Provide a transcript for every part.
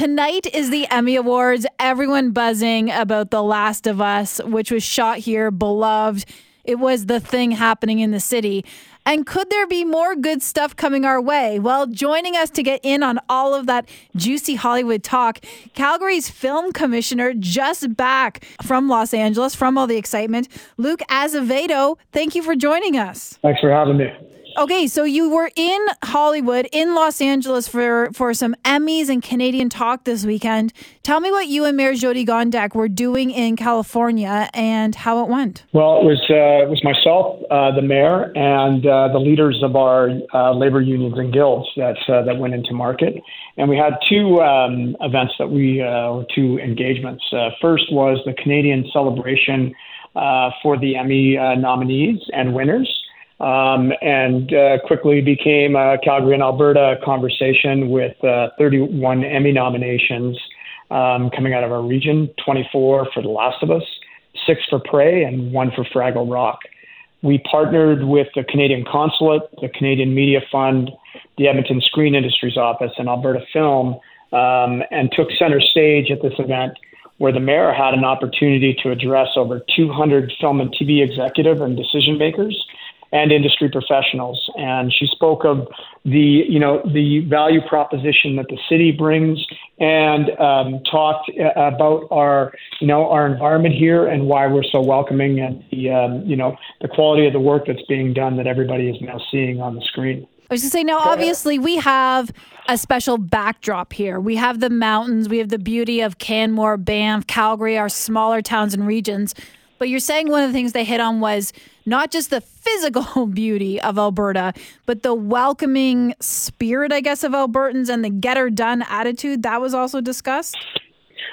tonight is the Emmy Awards. Everyone buzzing about The Last of Us, which was shot here, beloved. It was the thing happening in the city. And could there be more good stuff coming our way? Well, joining us to get in on all of that juicy Hollywood talk, Calgary's film commissioner just back from Los Angeles, from all the excitement, Luke Azevedo. Thank you for joining us. Thanks for having me. Okay, so you were in Hollywood, in Los Angeles for for some Emmys and Canadian Talk this weekend. Tell me what you and Mayor Jyoti Gondek were doing in California and how it went. Well, it was uh, it was myself, uh, the mayor, and uh, the leaders of our uh, labor unions and guilds that uh, that went into market, and we had two um, events that we uh, two engagements. first was the Canadian celebration for the Emmy nominees and winners um, and uh, quickly became a Calgary and Alberta conversation with uh, 31 Emmy nominations um, coming out of our region 24 for The Last of Us, six for Prey, and one for Fraggle Rock. We partnered with the Canadian Consulate, the Canadian Media Fund, the Edmonton Screen Industries Office, and Alberta Film, um, and took center stage at this event where the mayor had an opportunity to address over 200 film and TV executive and decision makers and industry professionals. And she spoke of the, you know, the value proposition that the city brings, and um, talked uh, about our, you know, our environment here and why we're so welcoming, and the, um, you know, the quality of the work that's being done that everybody is now seeing on the screen. I was to say now, obviously, we have a special backdrop here. We have the mountains, we have the beauty of Canmore, Banff, Calgary, our smaller towns and regions. But you're saying one of the things they hit on was not just the physical beauty of Alberta, but the welcoming spirit, I guess, of Albertans and the get her done attitude. That was also discussed.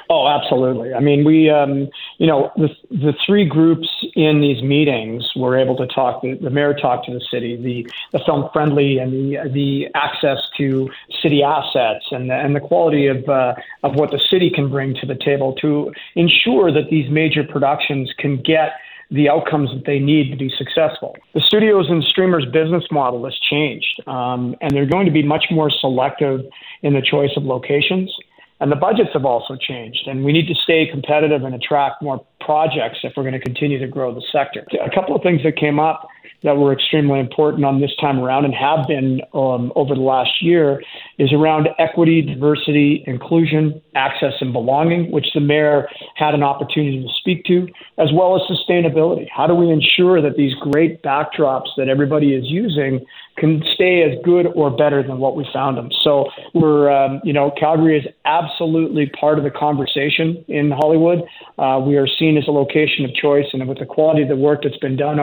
Oh, absolutely. I mean, we, um, you know, the the three groups in these meetings were able to talk. The, the mayor talked to the city, the the film friendly, and the the access to city assets, and the, and the quality of uh, of what the city can bring to the table to ensure that these major productions can get the outcomes that they need to be successful. The studios and streamers business model has changed, um, and they're going to be much more selective in the choice of locations. And the budgets have also changed, and we need to stay competitive and attract more projects if we're going to continue to grow the sector. A couple of things that came up that were extremely important on this time around and have been um, over the last year is around equity, diversity, inclusion, access, and belonging, which the mayor had an opportunity to speak to, as well as sustainability. How do we ensure that these great backdrops that everybody is using can stay as good or better than what we found them? So we're, um, you know, Calgary is absolutely part of the conversation in Hollywood. Uh, we are seen as a location of choice, and with the quality of the work that's been done,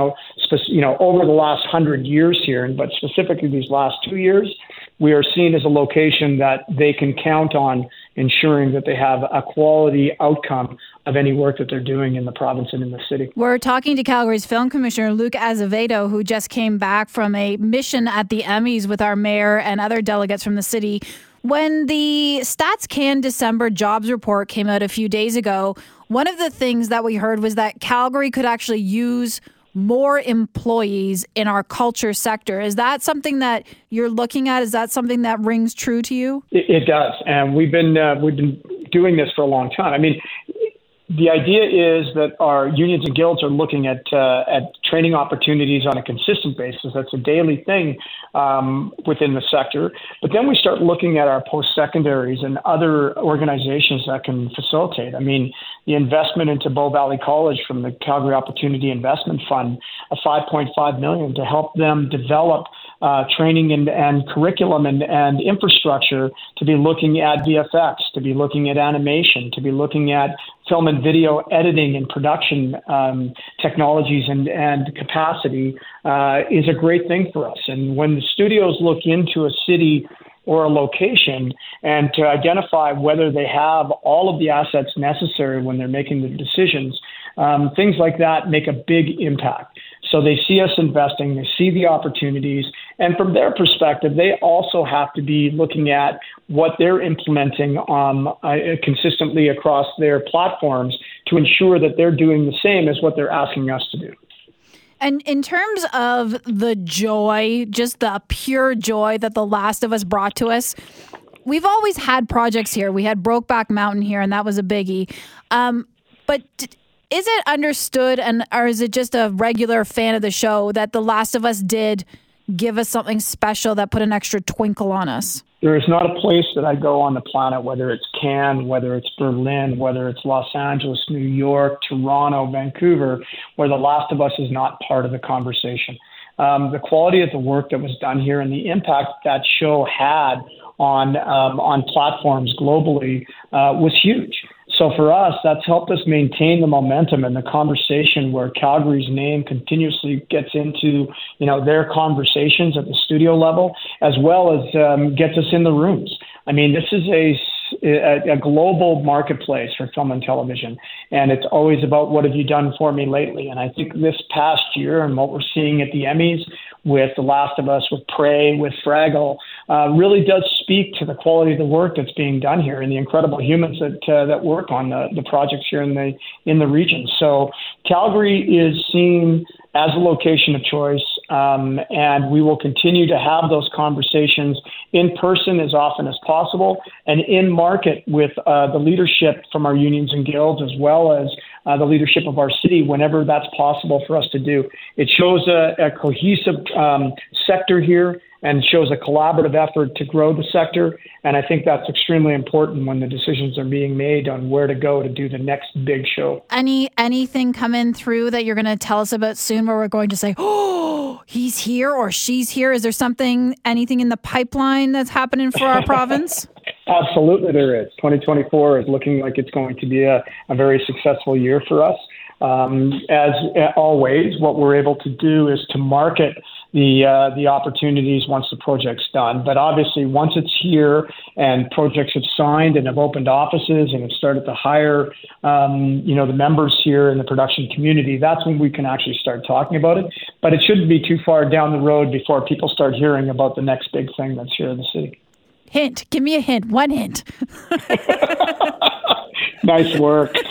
you know, over the last hundred years here, and but specifically these last two years, we are seen as a location that they can count on ensuring that they have a quality outcome of any work that they're doing in the province and in the city. We're talking to Calgary's film commissioner, Luke Azevedo, who just came back from a mission at the Emmys with our mayor and other delegates from the city. When the Stats Can December jobs report came out a few days ago, one of the things that we heard was that Calgary could actually use more employees in our culture sector. Is that something that you're looking at? Is that something that rings true to you? It, it does, and we've been uh, we've been doing this for a long time. I mean, the idea is that our unions and guilds are looking at uh, at training opportunities on a consistent basis. That's a daily thing um, within the sector. But then we start looking at our post secondaries and other organizations that can facilitate. I mean, the investment into Bow Valley College from the Calgary Opportunity Investment Fund, a 5.5 million to help them develop uh, training and, and curriculum and, and infrastructure to be looking at VFX, to be looking at animation, to be looking at film and video editing and production um, technologies and, and capacity uh, is a great thing for us. And when the studios look into a city or a location and to identify whether they have all of the assets necessary when they're making the decisions, um, things like that make a big impact. So they see us investing, they see the opportunities, and from their perspective, they also have to be looking at what they're implementing um, uh, consistently across their platforms to ensure that they're doing the same as what they're asking us to do. And in terms of the joy, just the pure joy that The Last of Us brought to us, we've always had projects here. We had Brokeback Mountain here, and that was a biggie. Um, but is it understood, and or is it just a regular fan of the show that The Last of Us did give us something special that put an extra twinkle on us? There is not a place that I go on the planet, whether it's Cannes, whether it's Berlin, whether it's Los Angeles, New York, Toronto, Vancouver, where The Last of Us is not part of the conversation. Um, the quality of the work that was done here and the impact that show had on um, on platforms globally uh, was huge. So for us, that's helped us maintain the momentum and the conversation where Calgary's name continuously gets into, you know, their conversations at the studio level, as well as um, gets us in the rooms. I mean, this is a a, a global marketplace for film and television, and it's always about what have you done for me lately. And I think this past year and what we're seeing at the Emmys with The Last of Us, with Prey, with Fraggle, uh, really does speak to the quality of the work that's being done here and the incredible humans that uh, that work on the, the projects here in the in the region. So Calgary is seen as a location of choice, um, and we will continue to have those conversations in person as often as possible and in market with uh, the leadership from our unions and guilds as well as uh, the leadership of our city whenever that's possible for us to do. It shows a, a cohesive um, sector here and shows a collaborative effort to grow the sector. And I think that's extremely important when the decisions are being made on where to go to do the next big show. Any anything coming through that you're going to tell us about soon, where we're going to say, "Oh, he's here" or "She's here"? Is there something, anything in the pipeline that's happening for our province? Absolutely, there is. 2024 is looking like it's going to be a, a very successful year for us. Um, as always, what we're able to do is to market the uh, the opportunities once the project's done. But obviously, once it's here and projects have signed and have opened offices and have started to hire, um, you know, the members here in the production community, that's when we can actually start talking about it. But it shouldn't be too far down the road before people start hearing about the next big thing that's here in the city. Hint. Give me a hint. One hint. nice work.